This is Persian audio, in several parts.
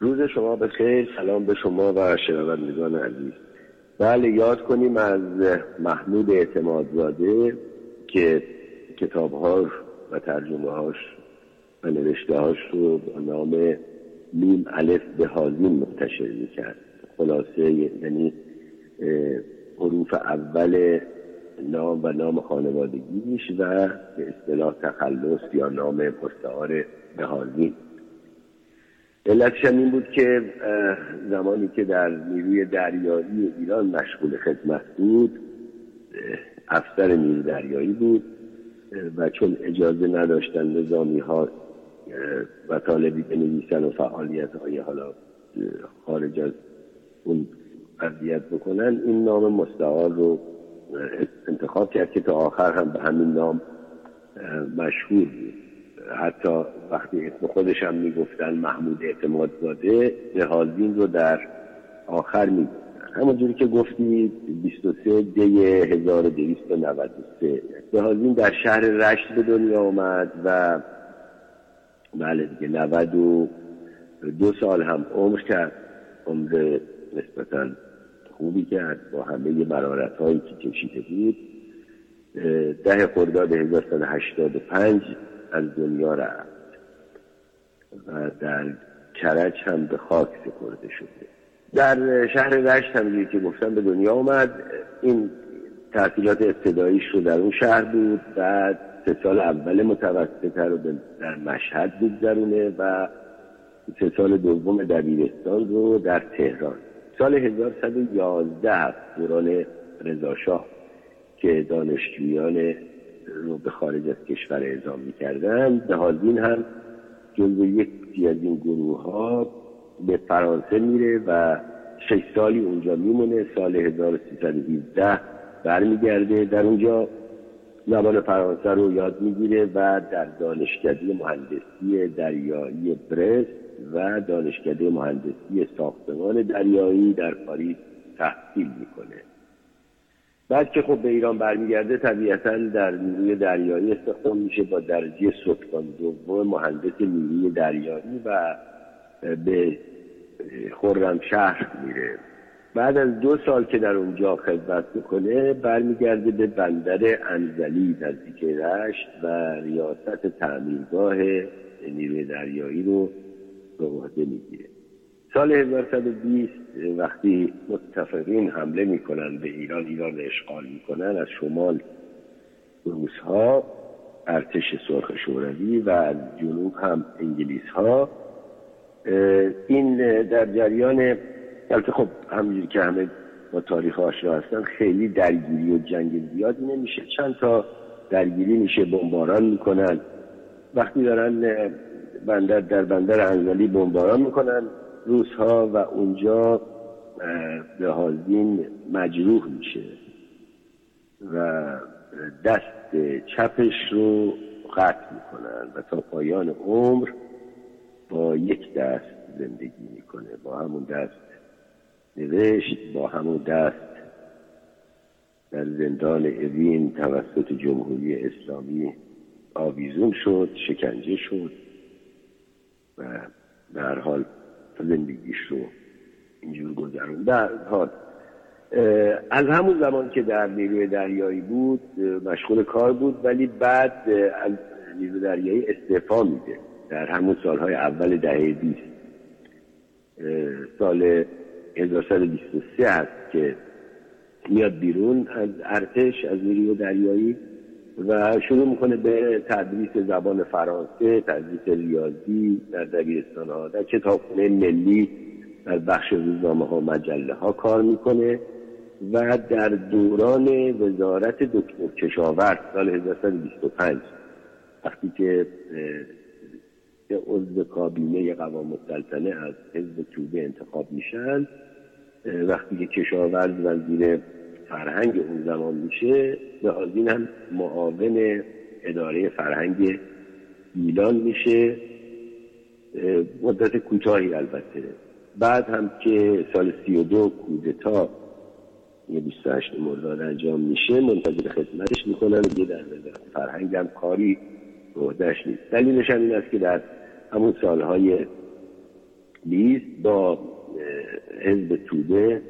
روز شما به خیر سلام به شما و شنوندگان عزیز. بله یاد کنیم از محمود اعتمادزاده که کتابهاش و ترجمه هاش و نوشته هاش رو با نام نیم الف به حازین منتشر می‌کرد. خلاصه یعنی حروف اول نام و نام خانوادگیش و به اصطلاح تخلص یا نام مستعار بهازین علتش این بود که زمانی که در نیروی دریایی ایران مشغول خدمت بود افسر نیروی دریایی بود و چون اجازه نداشتن نظامی ها و طالبی بنویسن و فعالیت های حالا خارج از اون قضیت بکنن این نام مستعار رو انتخاب کرد که تا آخر هم به همین نام مشهور بود. حتی وقتی اسم خودش هم می‌گفتن محمود اعتماد زاده جهازین رو در آخر می‌گفتن. همونجوری که گفتی 23 دی 1293 جهازین در شهر رشت به دنیا آمد و بله دیگه 92 سال هم عمر کرد. عمر نسبتا خوبی کرد با همه مرارت هایی که کشیده بود. ده خرداد 1185 از دنیا رفت و در کرج هم به خاک سپرده شده. در شهر رشت هم که گفتم به دنیا آمد این تحصیلات ابتداییش رو در اون شهر بود. بعد سه سال اول متوسطه رو در مشهد بگذرونه و سه سال دوم دبیرستان رو در تهران. سال 1111 دوران رضاشاه که دانشجویان رو به خارج از کشور اعزام می‌کردن. به حالین هم جزو یکی از این گروه ها به فرانسه میره و شش سالی اونجا میمونه. سال 1317 برمیگرده. در اونجا زبان فرانسه رو یاد می‌گیره و در دانشکده مهندسی دریایی برست و دانشکده مهندسی ساختمان دریایی در پاریس تحصیل می‌کنه. بعد که خب به ایران برمیگرده طبیعتا در نیروی دریایی استخدام میشه با درجه سکان دوم مهندس نیروی دریایی و به خرم شهر میره. بعد از دو سال که در اونجا خدمت می‌کنه برمیگرده به بندر انزلی نزدیک رشت و ریاست تعمیرگاه نیروی دریایی رو به عهده می‌گیره. سال 1120 وقتی متفقین حمله می‌کنن به ایران ایران اشغال می‌کنن از شمال روس ها ارتش سرخ شوروی و از جنوب هم انگلیس ها این در جریان البته خب همینجوری که همه با تاریخ آشنا هستن خیلی درگیری و جنگ زیادی نمیشه. چند تا درگیری میشه بمباران می‌کنن. وقتی دارن بندر در بندر انزلی بمباران می‌کنن. روس ها و اونجا به حالین مجروح میشه و دست چپش رو قطع می‌کنن و تا پایان عمر با یک دست زندگی می‌کنه با همون دست نوشت با همون دست در زندان اوین توسط جمهوری اسلامی آویزون شد شکنجه شد و در حال زندگیش رو اینجور گذرون در حال از همون زمان که در نیروی دریایی بود مشغول کار بود ولی بعد از نیروی دریایی استعفا میده. در همون سالهای اول دهه 20 سال 1923 هست که میاد بیرون از ارتش از نیروی دریایی. و شروع می‌کنه به تدریس زبان فرانسه تدریس ریاضی در دبیرستان ها در کتابخونه ملی در بخش روزنامه ها مجله ها کار می‌کنه و در دوران وزارت دکتر کشاورز سال 1925 وقتی که عضو کابینه قوام السلطنه از حزب توبه انتخاب میشن وقتی که کشاورز وزیر فرهنگ اون زمان میشه به آزین هم معاون اداره فرهنگ ایلان میشه. مدت کوتاهی البته. بعد هم که سال سی و دو کودتا یه 28 مرداد انجام میشه منتظر خدمتش می‌کنن و در وزارت فرهنگ هم کاری عهدهش نیست. دلیلش هم این است که در همون سالهای لیست با حزب توده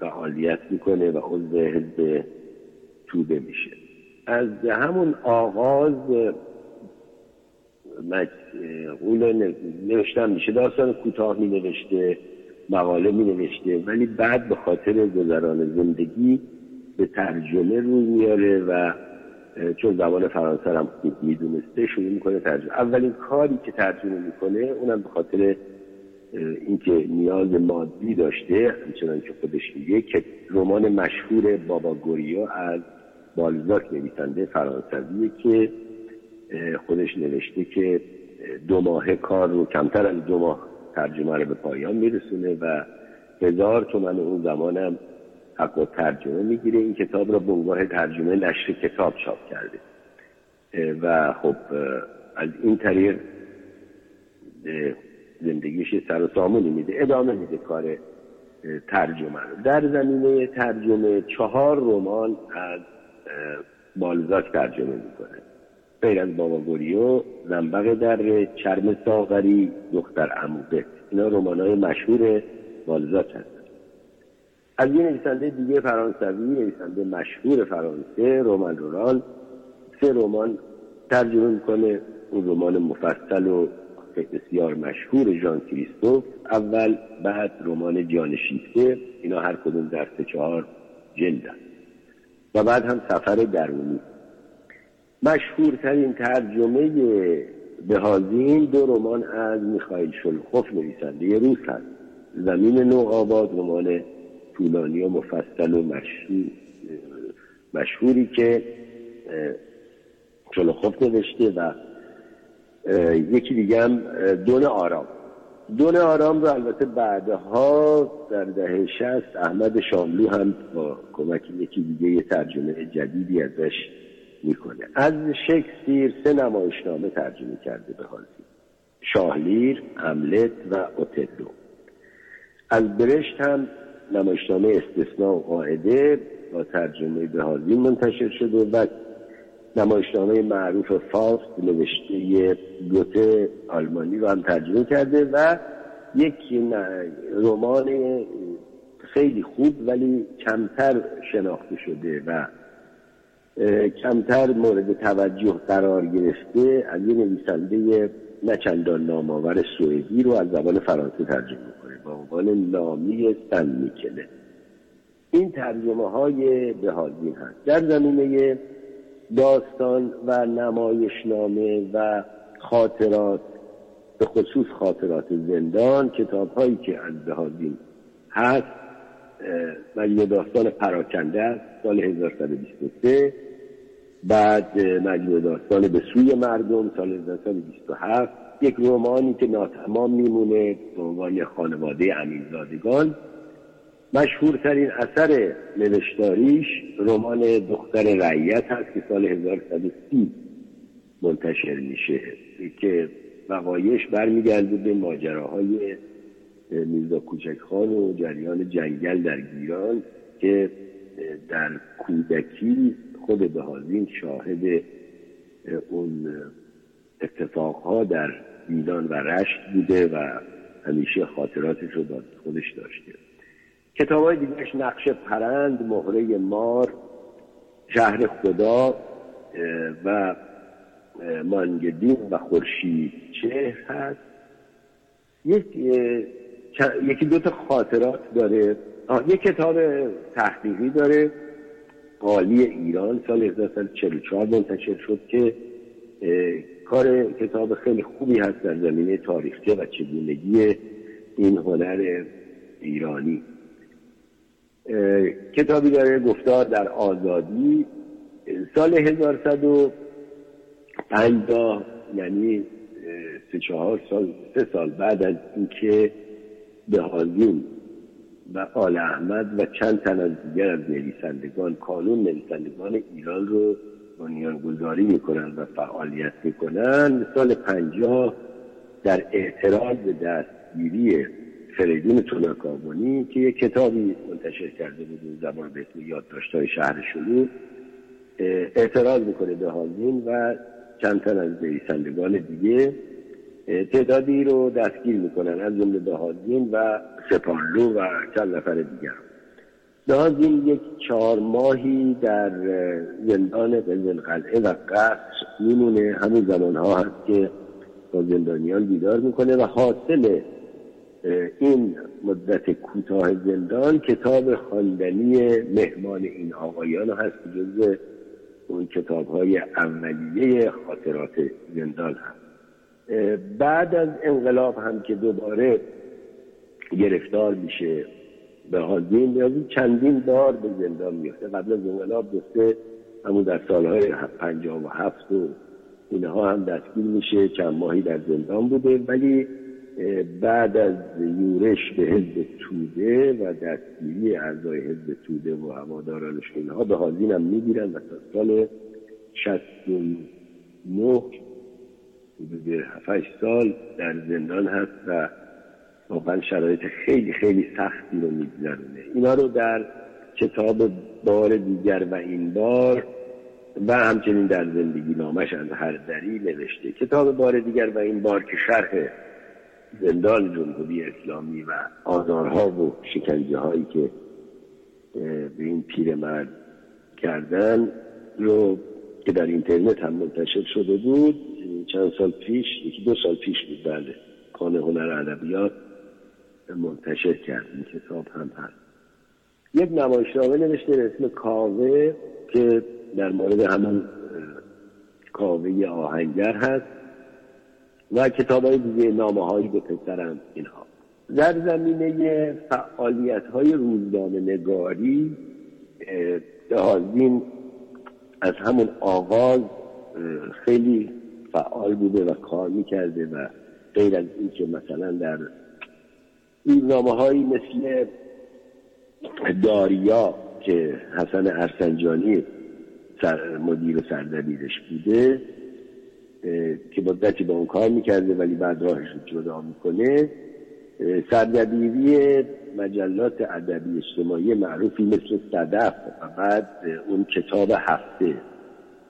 فعالیت می‌کنه و عضو حزب توده میشه. از همون آغاز قول نوشتم میشه داستان کوتاه می نوشته مقاله می نوشته ولی بعد به خاطر گذران زندگی به ترجمه روی میاره و چون زبان فرانسه هم خوب می‌دونسته شروع می‌کنه ترجمه. اولین کاری که ترجمه می‌کنه اونم به خاطر اینکه نیاز مادی داشته همچنان که خودش میگه که رمان مشهور بابا گوریا از بالزاک نویسنده فرانسویه که خودش نوشته که دو ماه کار رو کمتر از دو ماه ترجمه رو به پایان میرسونه و هزار تومن اون زمانم حق و ترجمه می‌گیره. این کتاب را عنوان ترجمه نشر کتاب چاپ کرده. و خب از این طریق زندگیش سر و سامونی میده. ادامه میده کار ترجمه رو. در زمینه ترجمه چهار رمان از بالزاک ترجمه می‌کنه. غیر از بابا گوریو زنبق در چرم ساغری دختر عموده. اینا رمان های مشهور بالزاک هست از یه نویسنده دیگه فرانسوی نویسنده مشهور فرانسه رومن رورال. سه رمان ترجمه می‌کنه. اون رمان مفصل و بسیار مشهور ژان کریستوف اول بعد رمان جان شیفته. اینا هر کدوم در سه چهار جلدن و بعد هم سفر درونی. مشهورترین ترجمه بهازین دو رمان از میخایل شلخوف نویسنده روس هست. زمین نو آباد رمان طولانی و مفصل و مشهور مشهوری که شلخوف نوشته و یکی دیگه هم دون آرام. دون آرام رو البته بعدها در دهه شست احمد شاملو هم با کمک یکی دیگه یه ترجمه جدیدی ازش می‌کنه. از شکسپیر سه نمایشنامه ترجمه کرده به حالی شاهلیر، حملت و اوتلو. از برشت هم نمایشنامه استثناء و قاعده با ترجمه به منتشر شده و نمایشنامه معروف فاست نوشته گوته آلمانی رو هم ترجمه کرده و یک رمان خیلی خوب ولی کمتر شناخته شده و کمتر مورد توجه قرار گرفته از یه نویسنده نچندان نامآور سوئدی رو از زبان فرانسه ترجمه می‌کنه با عنوان نامی سن می‌کنه این ترجمه های بهازین هست. در زمینه داستان و نمایشنامه و خاطرات به خصوص خاطرات زندان کتاب هایی که از بهازین هست مجموع داستان پراکنده است سال 1123 بعد مجموع داستان به سوی مردم سال 1927 یک رومانی که ناتمام میمونه به عنوان خانواده امیرزادگان. مشهورترین اثر نوشتاریش رمان دختر رعیت هست که سال 1130 منتشر میشه که وقایش برمیگرده به ماجراهای میرزا کوچک خان و جریان جنگل در گیران که در کودکی خود بهازین شاهد اون اتفاقها در میدان و رشت بوده و همیشه خاطراتش رو با خودش داشته. کتاب های دیگرش نقش پرند مهره مار شهر خدا و مانگدین و خورشید چهر هست. یک یکی دو تا خاطرات داره. یک کتاب تحقیقی داره. قالی ایران سال 1944 منتشر شد که کار کتاب خیلی خوبی هست در زمینه تاریخچه و چگونگی این هنر ایرانی. کتابی داره گفتار در آزادی سال 1150 یعنی سه چهار سال سه سال بعد از اینکه بهازین و آل احمد و چند تن از دیگر از نویسندگان کانون نویسندگان ایران رو بنیانگذاری می‌کنن و فعالیت می‌کنن سال پنجاه در اعتراض به دستگیری فریدون توناکابونی که یک کتابی منتشر کرده بود زبان به اسم یادداشت‌های شهر شلو اعتراض می‌کنه به و چند تن از نویسندگان دیگه تعدادی رو دستگیر می‌کنن از جمله دهازین و سپارلو و چند نفر دیگر. دهازین یک چهار ماهی در زندان قزل قلعه و قصر میمونه. همون زمان ها هست که با زندانیان دیدار می‌کنه و حاصل این مدت کوتاه زندان کتاب خواندنی مهمان این آقایان هست جز اون کتاب های اولیه خاطرات زندان هست. بعد از انقلاب هم که دوباره گرفتار میشه به حاضین نیازی چندین بار به زندان میفته قبل از انقلاب گفته همون در سالهای پنجاه و هفت و اینها هم دستگیر میشه چند ماهی در زندان بوده. ولی بعد از یورش به حزب توده و دستگیری اعضای حزب توده و هوادارانش اینها به حاضین هم می‌گیرن و تا سال 69 حدود 7 سال در زندان هست و واقعا شرایط خیلی خیلی سختی رو میگذرونه. اینا رو در کتاب بار دیگر و این بار و همچنین در زندگی نامش از هر دری نوشته. کتاب بار دیگر و این بار که شرح زندان جمهوری اسلامی و آزارها و شکنجه هایی که به این پیرمرد کردن رو که در اینترنت هم منتشر شده بود چند سال پیش یکی دو سال پیش بود بله کان هنر ادبیات منتشر کرد این کتاب هم هست. یک نمایشنامه نوشته به اسم کاوه که در مورد همون کاوه آهنگر هست. و کتاب های دیگه نامه هایی به پسرم اینها. در زمینه فعالیت های روزنامه نگاری دهازین از همون آغاز خیلی فعال بوده و کار می‌کرده و غیر از این که مثلا در روزنامه هایی مثل داریا که حسن ارسنجانی سر مدیر سردبیرش بوده که مدتی با اون کار می‌کرده ولی بعد راهش رو جدا می‌کنه سردبیری مجلات ادبی اجتماعی معروفی مثل صدف و بعد اون کتاب هفته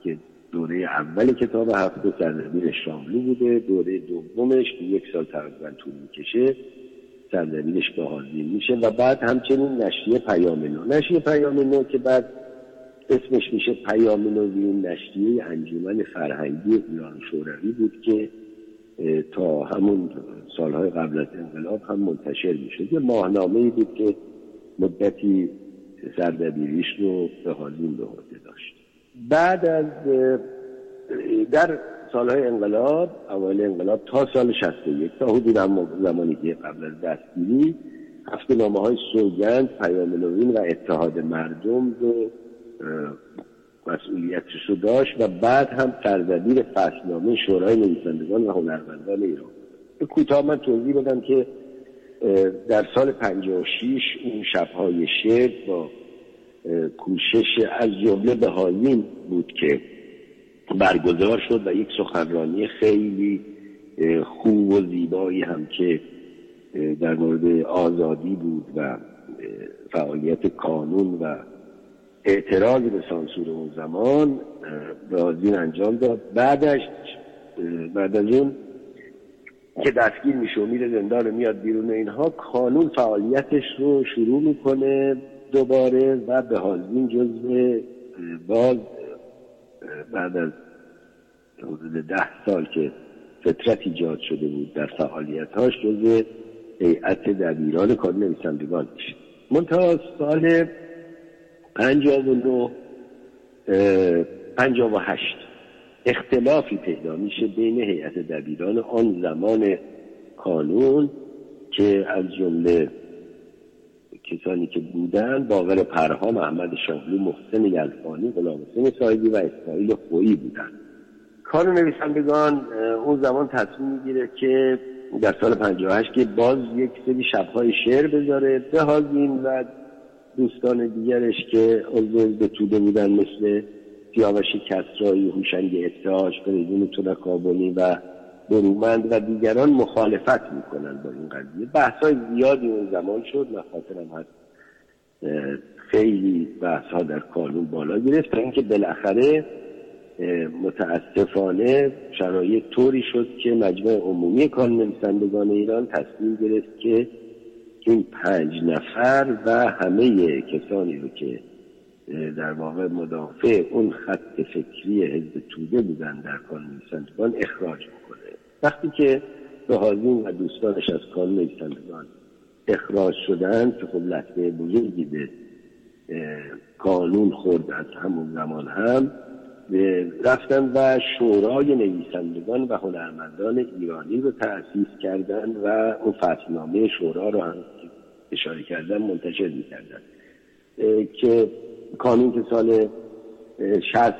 که دوره اول کتاب هفته سردبیر شاملو بوده دوره دومش که یک سال تقریبا طول می‌کشه سردبیرش به میشه و بعد همچنین نشریه پیام نو. نشریه پیام نو که بعد اسمش میشه پیام نوین نشریه انجمن فرهنگی ایران شوروی بود که تا همون سالهای قبل از انقلاب هم منتشر می‌شد. یه ماهنامه بود که مدتی سردبیریش رو به حالین به عهده داشت. بعد از در سالهای انقلاب اول انقلاب تا سال 61 تا حدود زمانی که قبل از دستگیری هفته نامه های سوگند پیام نوین و اتحاد مردم رو مسئولیتش رو داشت و بعد هم سردبیر فصلنامه شورای نویسندگان و هنرمندان ایران. به کوتاه من توضیح بدم که در سال 56 اون شبهای شعر با کوشش از جمله بهایین بود که برگزار شد و یک سخنرانی خیلی خوب و زیبایی هم که در مورد آزادی بود و فعالیت کانون و اعتراض به سانسور اون زمان رازین انجام داد. بعدش بعد از اون که دستگیر میشه و میره زندان میاد بیرون اینها کانون فعالیتش رو شروع می‌کنه دوباره و به حاضین جزو باز بعد از حدود ده سال که فطرت ایجاد شده بود در فعالیت هاش جزو هیئت دبیران کار نویسندگان میشه. منتها سال پنجاب و نو پنجاب و هشت. اختلافی پیدا میشه بین هیئت دبیران آن زمان کانون که از جمله کسانی که بودن باقر پرها محمد شاهلو محسن یلفانی غلام حسین صاحبی و اسماعیل خویی بودن. کار نویسندگان اون زمان تصمیم می‌گیره که در سال 58 که باز یک سری شبهای شعر بذاره به حاضین و دوستان دیگرش که عضو به توده بودن مثل سیاوش کسرایی هوشنگ اتحاش فریدون تلکابونی و برومند و دیگران مخالفت می‌کنن با این قضیه. بحث های زیادی اون زمان شد من خاطرم هست خیلی بحث ها در کانون بالا گرفت تا اینکه بالاخره متاسفانه شرایط طوری شد که مجمع عمومی کار نویسندگان ایران تصمیم گرفت که این پنج نفر و همه کسانی رو که در واقع مدافع اون خط فکری حزب توده بودن در کار نویسندگان اخراج بکنه. وقتی که هازین و دوستانش از کار نویسندگان اخراج شدن که خب لطمه بزرگی به قانون خورد از همون زمان هم رفتن و شورای نویسندگان و هنرمندان ایرانی رو تأسیس کردن و اون فتنامه شورا رو هم اشاره کردن منتشر می‌کردن. که کانون که سال شست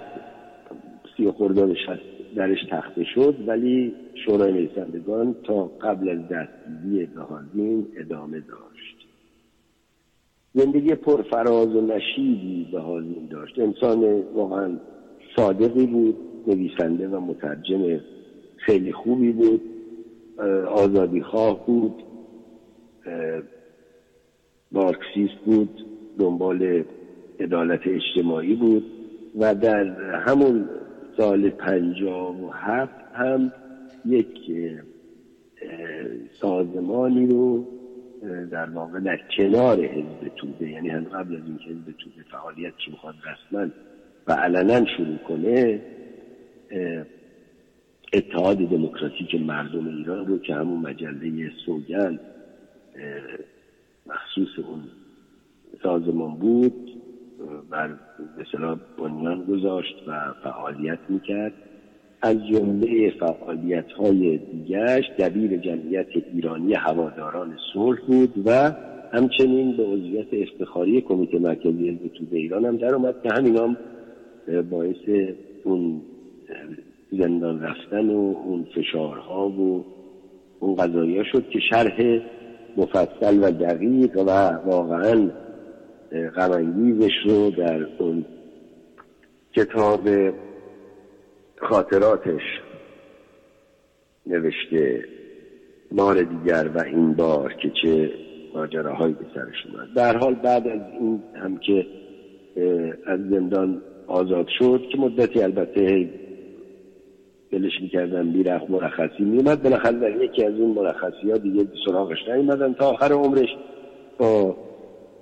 سی خرداد شست درش تخته شد ولی شورای نویسندگان تا قبل از دستگیری بهازین ادامه داشت. زندگی پرفراز و نشیدی بهازین داشت. انسان واقعا صادقی بود نویسنده و مترجم خیلی خوبی بود آزادی خواه بود مارکسیست بود دنبال عدالت اجتماعی بود و در همون سال پنجاه و هفت هم یک سازمانی رو در واقع در کنار حزب توده یعنی هم قبل از اینکه حزب توده فعالیت که می‌خواد رسما و علنا شروع کنه اتحاد دموکراتیک مردم ایران رو که همون مجله سوگند مخصوص اون سازمان بود بر مثلا بنیان گذاشت و فعالیت می‌کرد. از جمله فعالیت های دیگرش دبیر جمعیت ایرانی هواداران صلح بود و همچنین به عضویت افتخاری کمیته مرکزی حزب توده ایران هم در اومد که همین هم باعث اون زندان رفتن و اون فشارها و اون قضایی شد که شرح مفصل و دقیق و واقعا غمانگیزش رو در اون کتاب خاطراتش نوشته بار دیگر و این بار که چه ماجراهایی به سرش اومد. در حال بعد از این هم که از زندان آزاد شد که مدتی البته دلش می‌کردن بیرخ مرخصی میومد بالاخره در یکی از اون مرخصی ها دیگه سراغش نیومدن تا آخر عمرش با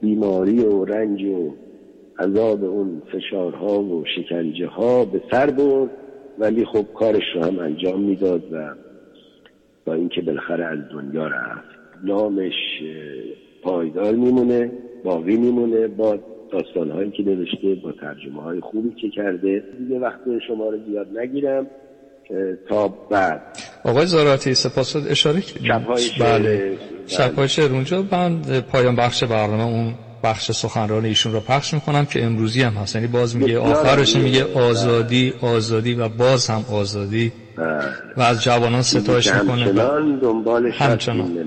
بیماری و رنج و عذاب اون فشارها و شکنجه ها به سر برد. ولی خب کارش رو هم انجام می‌داد و با اینکه بالاخره از دنیا رفت نامش پایدار میمونه باقی میمونه. با داستان هایی که نوشته با ترجمه های خوبی که کرده. دیگه وقت شما رو زیاد نگیرم تا بعد. آقای زاراتی سپاس. اشاره بله. شبهای شعر. اونجا من پایان بخش برنامه اون بخش سخنران ایشون رو پخش می‌کنم که امروزی هم هست. یعنی باز میگه آخرش میگه آزادی آزادی و باز هم آزادی. و از جوانان ستایش می‌کنه همچنان دنبال همچنان.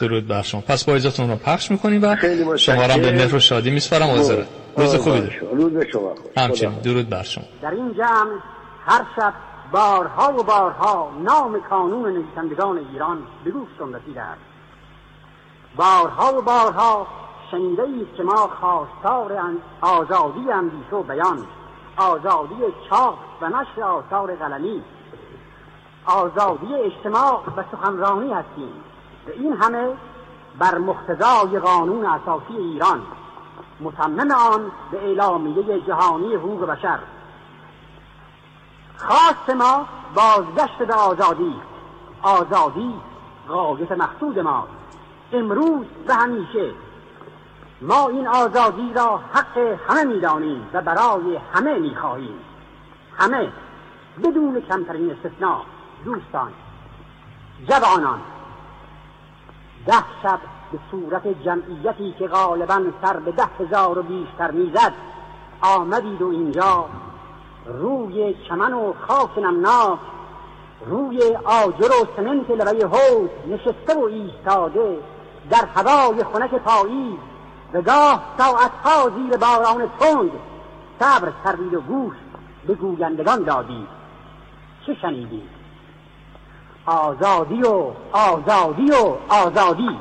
درود بر شما. پس با اجازهتون رو پخش می‌کنیم و شما را به مهر و شادی میسپارم. حاضره روز خوبی دارم روز شما همچنین. درود بر شما. در این جمع هر شب بارها و بارها نام کانون نویسندگان ایران به گوشتون رسیده است. بارها و بارها شنیده که ما خواستار آزادی اندیشه و بیان آزادی چاپ و نشر آثار قلمی آزادی اجتماع و سخنرانی هستیم. و این همه بر مقتضای قانون اساسی ایران. مصمم آن به اعلامیه جهانی حقوق بشر. خواست ما بازگشت به آزادی. آزادی غایت مقصود ما. امروز و همیشه ما این آزادی را حق همه می‌دانیم و برای همه می‌خواهیم. همه بدون کمترین استثناء دوستان جوانان. ده شب به صورت جمعیتی که غالبا سر به ده هزار و بیشتر می‌زد آمدید و اینجا روی چمن و خاک نمناک روی آجر و سمنت لبه حوض نشسته و ایستاده در هوای خنک پاییز. و گاه ساعتها زیر باران تند. صبر کردید و گوش به گویندگان دادید چه شنیدید آزادی و آزادی و آزادی.